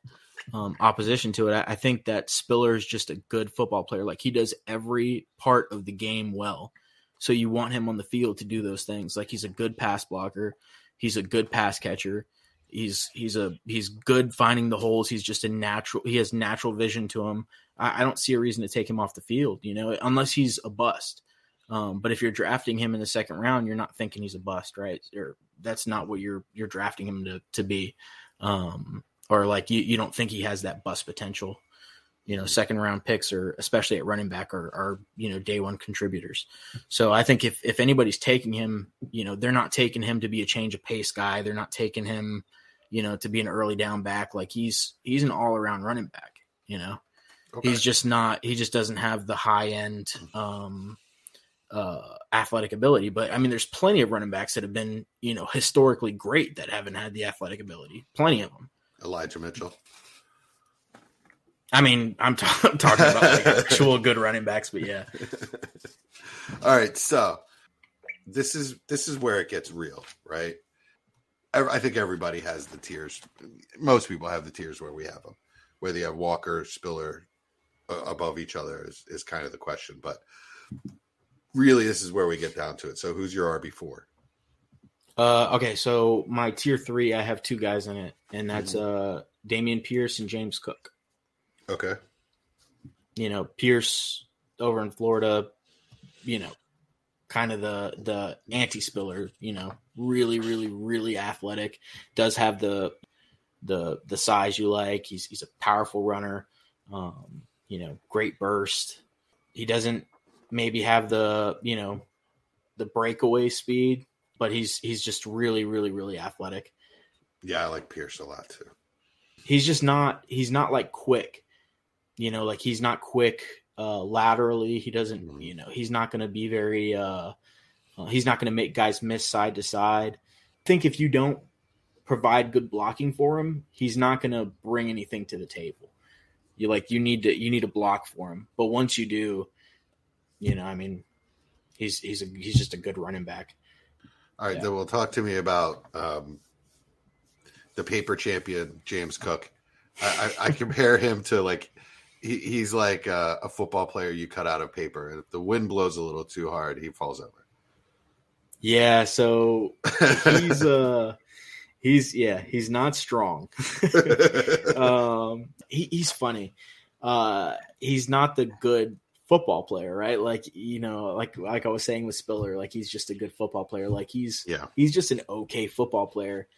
Speaker 4: um, opposition to it. I, I think that Spiller is just a good football player. Like he does every part of the game well. So you want him on the field to do those things. Like he's a good pass blocker. He's a good pass catcher. He's he's a he's good finding the holes. He's just a natural. He has natural vision to him. I, I don't see a reason to take him off the field. You know, unless he's a bust. Um, but if you're drafting him in the second round, you're not thinking he's a bust, right? Or that's not what you're you're drafting him to to be. Um, or like you, you don't think he has that bust potential. You know, second round picks or especially at running back are, are you know day one contributors. So I think if if anybody's taking him, you know, they're not taking him to be a change of pace guy. They're not taking him, you know, to be an early down back. Like he's he's an all around running back. You know,
Speaker 3: Okay.
Speaker 4: he's just not. He just doesn't have the high end um, uh, athletic ability. But I mean, there's plenty of running backs that have been you know historically great that haven't had the athletic ability. Plenty of them.
Speaker 3: Elijah Mitchell.
Speaker 4: I mean, I'm, t- I'm talking about like actual good running backs, but yeah,
Speaker 3: All right, so this is this is where it gets real, right? I, I think everybody has the tiers. Most people have the tiers where we have them. Whether you have Walker, Spiller uh, above each other is, is kind of the question. But really, this is where we get down to it. So, who's your RB four?
Speaker 4: Uh, okay, so my tier three, I have two guys in it, and that's uh Dameon Pierce and James Cook.
Speaker 3: Okay,
Speaker 4: You know, Pierce over in Florida, you know, kind of the the anti spiller. You know, really, really, really athletic. Does have the the the size you like. He's he's a powerful runner. Um, you know, great burst. He doesn't maybe have the you know the breakaway speed, but he's he's just really, really, really athletic.
Speaker 3: yeah, I like Pierce a lot too.
Speaker 4: he's just not he's not like quick you know like he's not quick uh laterally he doesn't
Speaker 3: Mhm.
Speaker 4: you know he's not going to be very uh he's not going to make guys miss side to side I think if you don't provide good blocking for him he's not going to bring anything to the table you like you need to you need to block for him but once you do you know i mean he's he's a, he's just a good running back
Speaker 3: All right,
Speaker 4: Yeah.
Speaker 3: then we'll talk to me about um, the paper champion James Cook. I, I, I compare him to like he, he's like uh, a football player you cut out of paper, and if the wind blows a little too hard, he falls over.
Speaker 4: yeah so he's uh he's yeah he's not strong um he, he's funny uh he's not the good football player right? Like you know like like i was saying with spiller like he's just a good football player. Like he's
Speaker 3: yeah,
Speaker 4: he's just an okay football player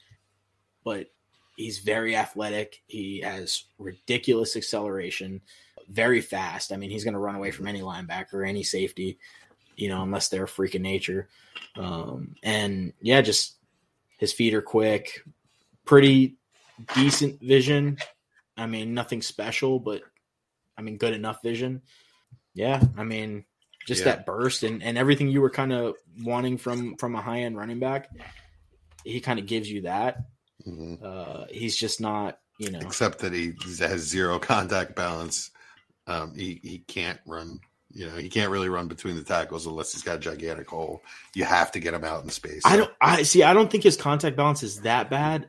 Speaker 4: but he's very athletic. He has ridiculous acceleration very fast. I mean he's going to run away from any linebacker any safety you know unless they're a freak of nature. Um and yeah just his feet are quick pretty decent vision. I mean nothing special but i mean good enough vision yeah i mean just
Speaker 3: Yeah.
Speaker 4: that burst and, and everything you were kind of wanting from from a high end running back he kind of gives you that
Speaker 3: Mhm.
Speaker 4: uh he's just not you know
Speaker 3: except that he has zero contact balance. Um, he he can't run. You know, he can't really run between the tackles unless he's got a gigantic hole. You have to get him out in space.
Speaker 4: I don't. I see. I don't think his contact balance is that bad.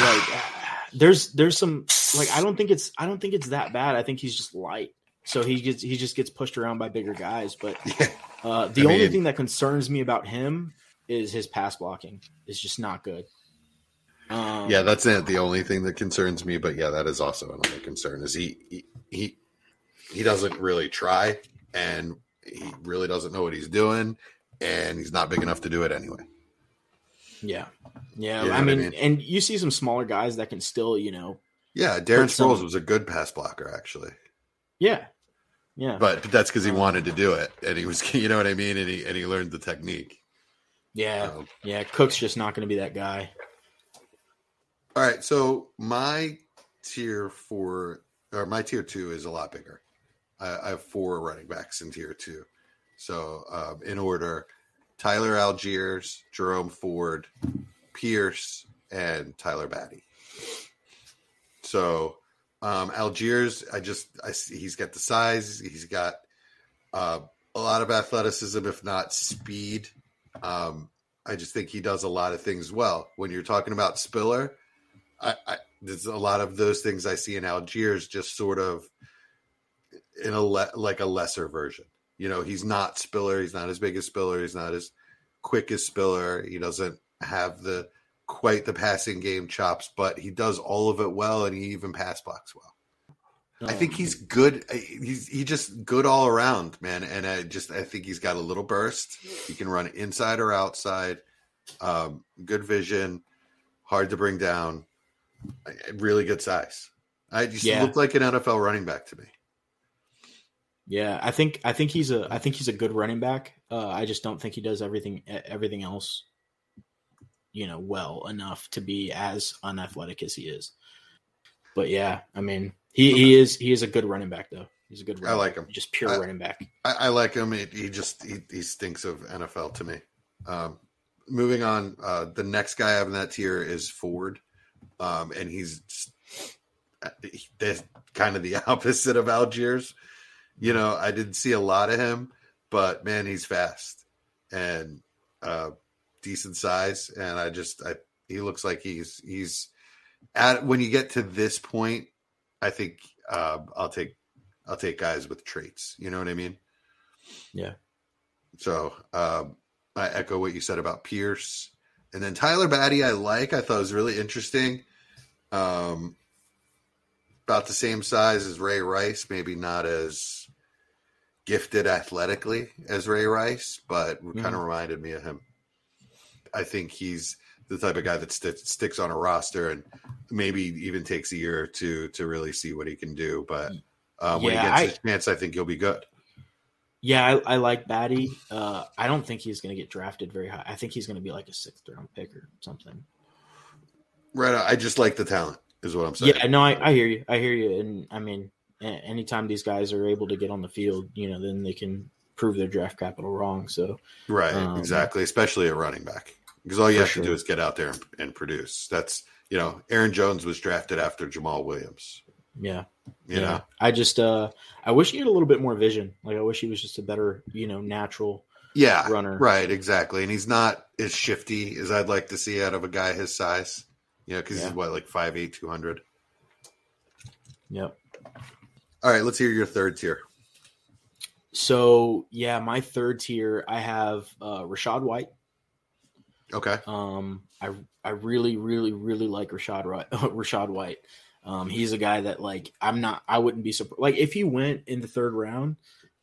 Speaker 4: Like, there's there's some like I don't think it's I don't think it's that bad. I think he's just light, so he gets he just gets pushed around by bigger guys. But uh, the
Speaker 3: I
Speaker 4: only
Speaker 3: mean-
Speaker 4: thing that concerns me about him is his pass blocking is just not good. Um,
Speaker 3: Yeah, that's it. The only thing that concerns me, but yeah, that is also another concern. Is he he he, he doesn't really try, and he really doesn't know what he's doing, and he's not big enough to do it anyway.
Speaker 4: yeah, yeah.
Speaker 3: You know
Speaker 4: I,
Speaker 3: what I
Speaker 4: mean,
Speaker 3: mean?
Speaker 4: and you see some smaller guys that can still, you know,
Speaker 3: Yeah, Darren
Speaker 4: But some-
Speaker 3: Sproles was a good pass blocker actually,
Speaker 4: yeah, yeah,
Speaker 3: but, but that's because he wanted to do it, and he was, you know what I mean, and he and he learned the technique.
Speaker 4: yeah,
Speaker 3: So,
Speaker 4: yeah. Cook's just not going to be that guy.
Speaker 3: all right, so my tier four or my tier two is a lot bigger. I, I have four running backs in tier two. So um, in order, Tyler Allgeier, Jerome Ford, Pierce, and Tyler Badie. So um, Allgeier, I just I see he's got the size, he's got uh, a lot of athleticism, if not speed. Um, I just think he does a lot of things well. When you're talking about Spiller, I, I there's a lot of those things I see in Allgeier, just sort of in a le- like a lesser version. You know, he's not Spiller. He's not as big as Spiller. He's not as quick as Spiller. He doesn't have the quite the passing game chops, but he does all of it well, and he even pass blocks well. I think
Speaker 4: Um,
Speaker 3: he's good. He's he just good all around, man. And I just I think he's got a little burst. He can run inside or outside. Um, good vision, hard to bring down. really good size. I just
Speaker 4: Yeah.
Speaker 3: looked like an NFL running back to me.
Speaker 4: Yeah, I think I think he's a I think he's a good running back. Uh, I just don't think he does everything everything else, you know, well enough to be as unathletic as he is. But yeah, I mean, he, he is he is a good running back though. He's a good.
Speaker 3: I
Speaker 4: Running
Speaker 3: like
Speaker 4: back.
Speaker 3: him.
Speaker 4: just pure
Speaker 3: I-
Speaker 4: running back.
Speaker 3: I, I like him. He, he just he, he stinks of NFL to me. Um, moving on, uh, the next guy I have in that tier is Ford, um, and he's that's kind of the opposite of Allgeier. You know, I didn't see a lot of him, but man, he's fast and uh, decent size, and I just I he looks like he's he's at when you get to this point, I think uh, I'll take I'll take guys with traits. You know what I mean?
Speaker 4: Yeah.
Speaker 3: So um, I echo what you said about Pierce, and then Tyler Badie. I like. I thought was really interesting. Um, about the same size as Ray Rice, maybe not as gifted athletically as Ray Rice, but kind of reminded me of him. I think he's the type of guy that st- sticks on a roster and maybe even takes a year or two to really see what he can do. But uh, when
Speaker 4: Yeah,
Speaker 3: he gets
Speaker 4: I-
Speaker 3: his chance, I think he'll be good.
Speaker 4: Yeah, I, I like Badie. Uh, I don't think he's going to get drafted very high. I think he's going to be like a sixth round pick or something.
Speaker 3: Right. I just like the talent, is what I'm saying.
Speaker 4: Yeah, no, I, I hear you. I hear you. And I mean, anytime these guys are able to get on the field, you know, then they can prove their draft capital wrong. So
Speaker 3: Right,
Speaker 4: Um,
Speaker 3: exactly. Especially a running back, because all you
Speaker 4: For
Speaker 3: have to do is get out there and, and produce. That's you know, Aaron Jones was drafted after Jamaal Williams.
Speaker 4: yeah,
Speaker 3: You
Speaker 4: yeah.
Speaker 3: know,
Speaker 4: I just, uh, I wish he had a little bit more vision. Like I wish he was just a better, you know, natural
Speaker 3: yeah,
Speaker 4: runner.
Speaker 3: right, exactly. And he's not as shifty as I'd like to see out of a guy his size. You know, because
Speaker 4: Yeah.
Speaker 3: he's what like five eight, two hundred.
Speaker 4: Yep.
Speaker 3: All right, let's hear your third tier.
Speaker 4: So yeah, my third tier, I have uh, Rachaad White.
Speaker 3: Okay,
Speaker 4: Um, I I really really really like Rachaad White. Rachaad White. Um, he's a guy that like I'm not. I wouldn't be surprised. Like if he went in the third round,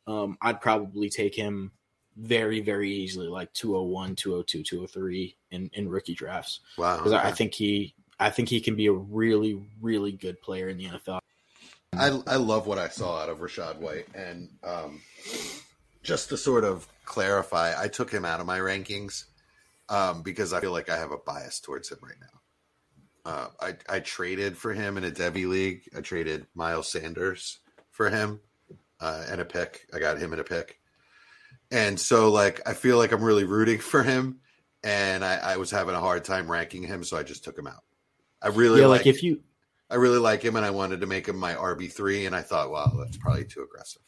Speaker 4: um, I'd probably take him very very easily, like 201, 202, 203 in in rookie drafts.
Speaker 3: wow.
Speaker 4: Because I, I think he I think he can be a really really good player in the NFL.
Speaker 3: I I love what I saw out of Rachaad White, and um, just to sort of clarify, I took him out of my rankings um, because I feel like I have a bias towards him right now. Uh, I I traded for him in a Debbie league. I traded Miles Sanders for him uh, and a pick. I got him in a pick, and so like I feel like I'm really rooting for him, and I, I was having a hard time ranking him, so I just took him out. I really
Speaker 4: yeah,
Speaker 3: like,
Speaker 4: like if you
Speaker 3: I really like him, and I wanted to make him my RB three, and I thought, wow, that's probably too aggressive.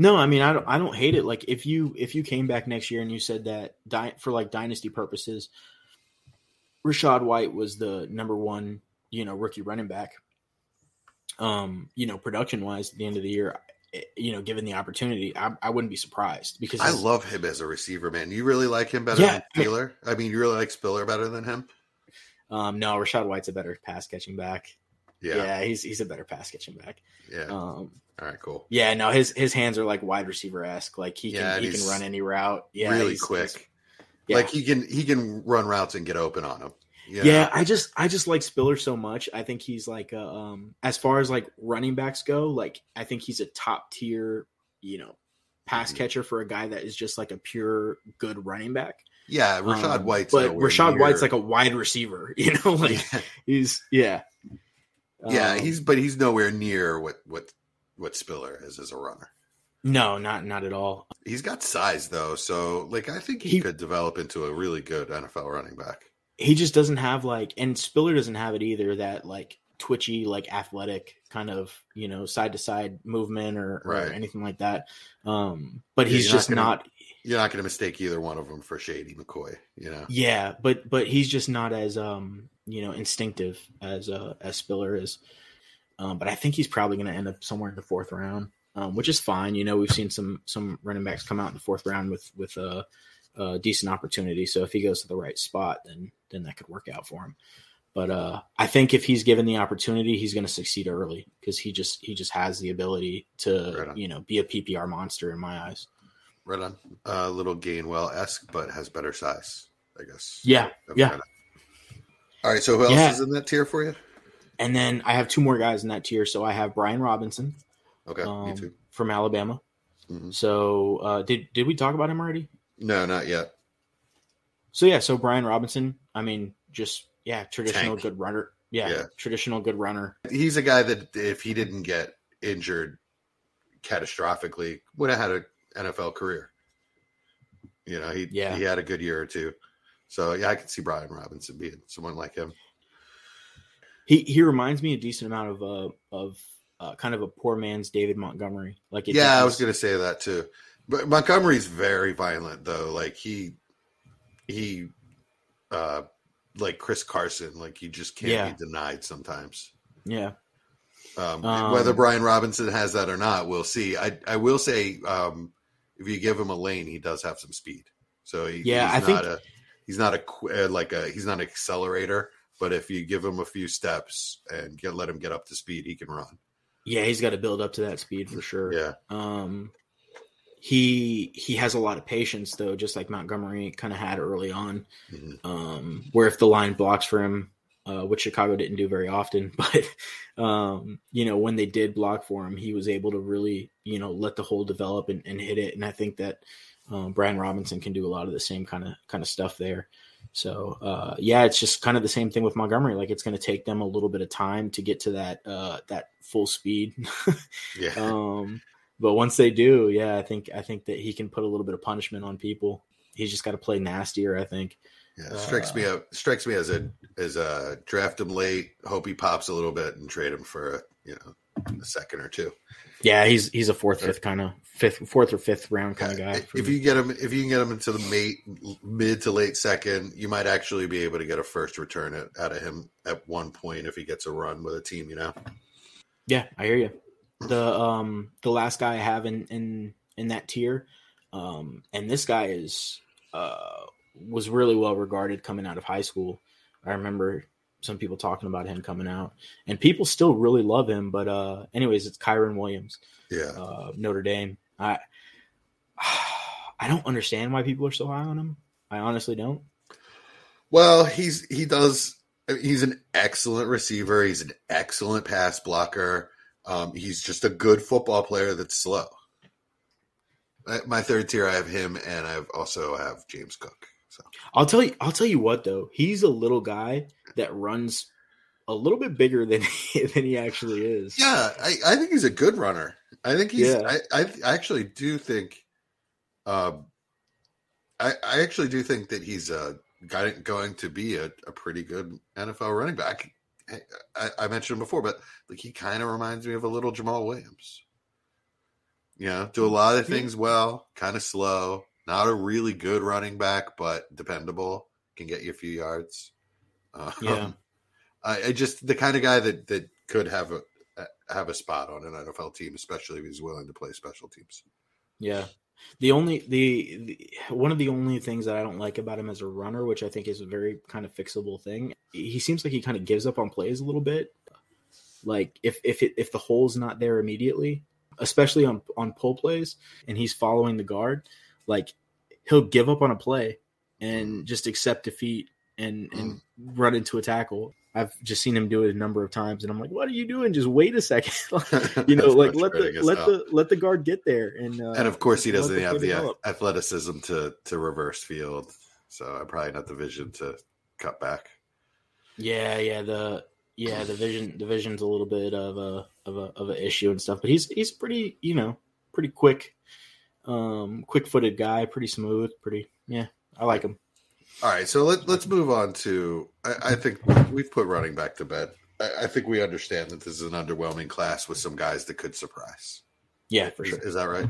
Speaker 4: No, I mean I don't. I don't hate it. Like if you if you came back next year and you said that di- for like dynasty purposes, Rachaad White was the number one, you know, rookie running back. Um, you know, production wise, at the end of the year, eh, you know, given the opportunity, I, I wouldn't be surprised because
Speaker 3: I love him as a receiver, man. You really like him better
Speaker 4: Yeah.
Speaker 3: than Spiller? I mean, you really like Spiller better than him?
Speaker 4: um, no, Rachaad White's a better pass catching back.
Speaker 3: Yeah,
Speaker 4: Yeah,
Speaker 3: yeah.
Speaker 4: he's he's a better pass catching back. Yeah. Um,
Speaker 3: All right, cool.
Speaker 4: yeah, no, his his hands are like wide receiver esque. Like he can
Speaker 3: Yeah, and
Speaker 4: he can run any route. Yeah,
Speaker 3: really
Speaker 4: he's-
Speaker 3: quick.
Speaker 4: he's- yeah.
Speaker 3: Like he can he can run routes and get open on them. You
Speaker 4: Yeah. I just I just like Spiller so much. I think he's like a, um as far as like running backs go, like I think he's a top tier, you know, pass
Speaker 3: Mhm.
Speaker 4: catcher for a guy that is just like a pure good running back.
Speaker 3: yeah. Rachaad
Speaker 4: Um,
Speaker 3: White's
Speaker 4: but Rachaad
Speaker 3: near-
Speaker 4: White's like a wide receiver, you know, like
Speaker 3: yeah,
Speaker 4: he's yeah.
Speaker 3: yeah.
Speaker 4: Um,
Speaker 3: He's but he's nowhere near what what what Spiller is as a runner.
Speaker 4: no, not not at all.
Speaker 3: He's got size though, so like I think he,
Speaker 4: He-
Speaker 3: could develop into a really good NFL running back.
Speaker 4: He just doesn't have like and Spiller doesn't have it either that like twitchy like athletic kind of, you know, side to side movement or, or
Speaker 3: Right.
Speaker 4: anything like that. Um but
Speaker 3: Yeah,
Speaker 4: he's
Speaker 3: you're not
Speaker 4: just
Speaker 3: gonna-
Speaker 4: not
Speaker 3: You're not going to mistake either one of them for Shady McCoy. You know.
Speaker 4: Yeah, but but he's just not as um you know instinctive as uh as Spiller is. Um, but I think he's probably going to end up somewhere in the fourth round, um, which is fine. You know, we've seen some some running backs come out in the fourth round with with a, a decent opportunity. So if he goes to the right spot, then then that could work out for him. But uh, I think if he's given the opportunity, he's going to succeed early because he just he just has the ability to
Speaker 3: Right
Speaker 4: you know be a PPR monster in my eyes.
Speaker 3: Right on. A little Gainwell esque, but has better size, I guess.
Speaker 4: Yeah, yeah.
Speaker 3: All right. So who else
Speaker 4: Yeah.
Speaker 3: is in that tier for you?
Speaker 4: And then I have two more guys in that tier. So I have Brian Robinson
Speaker 3: Okay. me
Speaker 4: um,
Speaker 3: too.
Speaker 4: from Alabama.
Speaker 3: Mhm.
Speaker 4: So uh, did did we talk about him already?
Speaker 3: No, not yet.
Speaker 4: So yeah, so Brian Robinson. I mean, just yeah, traditional
Speaker 3: Tank.
Speaker 4: good runner. Yeah,
Speaker 3: Yeah.
Speaker 4: traditional good runner.
Speaker 3: He's a guy that if he didn't get injured catastrophically, would have had an NFL career. You know, he
Speaker 4: Yeah.
Speaker 3: he had a good year or two. So yeah, I could see Brian Robinson being someone like him.
Speaker 4: He he reminds me a decent amount of uh of uh, kind of a poor man's David Montgomery. Like it
Speaker 3: yeah, I was going to say that too. But Montgomery's very violent though. Like he he uh like Chris Carson, like he just can't
Speaker 4: Yeah.
Speaker 3: be denied sometimes.
Speaker 4: yeah
Speaker 3: Um,
Speaker 4: Um,
Speaker 3: whether Brian Robinson has that or not, we'll see. I I will say um if you give him a lane, he does have some speed. So he,
Speaker 4: Yeah,
Speaker 3: he's
Speaker 4: I think-
Speaker 3: not a he's not a uh, like a he's not an accelerator, but if you give him a few steps and get let him get up to speed, he can run.
Speaker 4: yeah he's got to build up to that speed for sure.
Speaker 3: Yeah.
Speaker 4: Um, he he has a lot of patience though, just like Montgomery kind of had early on.
Speaker 3: Mhm.
Speaker 4: Um, where if the line blocks for him, uh, which Chicago didn't do very often, but um, you know when they did block for him, he was able to really you know let the hole develop and, and hit it. And I think that um, Brian Robinson can do a lot of the same kind of kind of stuff there. So uh, yeah, it's just kind of the same thing with Montgomery. Like it's going to take them a little bit of time to get to that uh, that full speed.
Speaker 3: Yeah.
Speaker 4: um, but once they do, yeah, I think I think that he can put a little bit of punishment on people. He's just got to play nastier. I think.
Speaker 3: Yeah, strikes me up Strikes me as a as a draft him late. Hope he pops a little bit and trade him for a you know a second or two.
Speaker 4: Yeah, he's he's a fourth, fifth kind of fifth, fourth or fifth round kind of guy.
Speaker 3: If you get him, if you can get him into the mate, mid to late second, you might actually be able to get a first return at, out of him at one point if he gets a run with a team. You know.
Speaker 4: yeah, I hear you. The um the last guy I have in in in that tier, um, and this guy is uh was really well regarded coming out of high school. I remember some people talking about him coming out, and people still really love him. But uh, anyways, it's Kyren Williams.
Speaker 3: Yeah.
Speaker 4: uh, Notre Dame. I I don't understand why people are so high on him. I honestly don't.
Speaker 3: Well, he's he does. He's an excellent receiver. He's an excellent pass blocker. Um, he's just a good football player that's slow. My third tier, I have him, and I've also have James Cook. So
Speaker 4: I'll tell you. I'll tell you what though. He's a little guy that runs a little bit bigger than he, than he actually is.
Speaker 3: yeah, I, I think he's a good runner. I think he's.
Speaker 4: Yeah.
Speaker 3: I, I actually do think. Um, I I actually do think that he's uh guy going to be a, a pretty good NFL running back. I, I, I mentioned him before, but like he kind of reminds me of a little Jamaal Williams. You know, do a lot of things well, kind of slow, not a really good running back, but dependable, can get you a few yards. Um,
Speaker 4: Yeah.
Speaker 3: I, I just the kind of guy that that could have a have a spot on an NFL team, especially if he's willing to play special teams.
Speaker 4: Yeah. The only the, the one of the only things that I don't like about him as a runner, which I think is a very kind of fixable thing, he seems like he kind of gives up on plays a little bit. Like if if it, if the hole's not there immediately, especially on on pull plays, and he's following the guard, like he'll give up on a play and just accept defeat and and run into a tackle. I've just seen him do it a number of times, and I'm like, "What are you doing? Just wait a second. you know, like let the let
Speaker 3: yourself.
Speaker 4: the let the guard get there." And uh,
Speaker 3: and of course he doesn't have the
Speaker 4: develop.
Speaker 3: athleticism to to reverse field, so I'm probably not the vision to cut back.
Speaker 4: Yeah, yeah, the yeah, the vision the vision's a little bit of a of a of a issue and stuff, but he's he's pretty, you know, pretty quick. Um quick footed guy, pretty smooth, pretty yeah, I like him.
Speaker 3: All right, so let, let's move on to. I, I think we've put running back to bed. I, I think we understand that this is an underwhelming class with some guys that could surprise.
Speaker 4: Yeah, for
Speaker 3: Is,
Speaker 4: sure.
Speaker 3: is that right?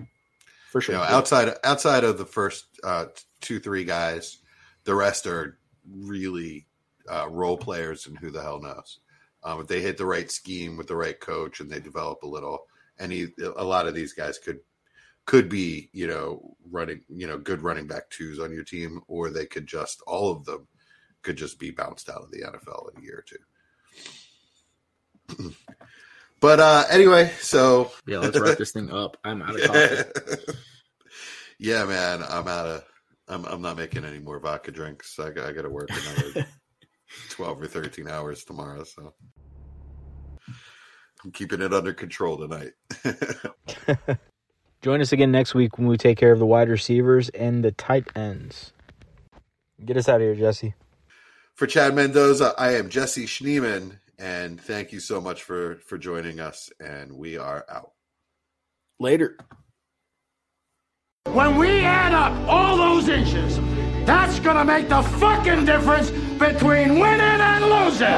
Speaker 4: For sure.
Speaker 3: You know, outside outside of the first uh, two three guys, the rest are really uh, role players, and who the hell knows? Um, if they hit the right scheme with the right coach and they develop a little, any a lot of these guys could could be you know running you know good running back twos on your team, or they could just all of them could just be bounced out of the NFL in a year or two. but uh anyway, so
Speaker 4: yeah, let's wrap this thing up. I'm out of coffee.
Speaker 3: yeah, man, I'm out of. I'm I'm not making any more vodka drinks. I got I got to work another 12 or 13 hours tomorrow. So I'm keeping it under control tonight.
Speaker 1: Join us again next week when we take care of the wide receivers and the tight ends. Get us out of here, Jesse.
Speaker 3: For Chad Mendoza, I am Jesse Schneeman, and thank you so much for for joining us. And we are out.
Speaker 4: Later.
Speaker 5: When we add up all those inches, that's gonna make the fucking difference between winning and losing.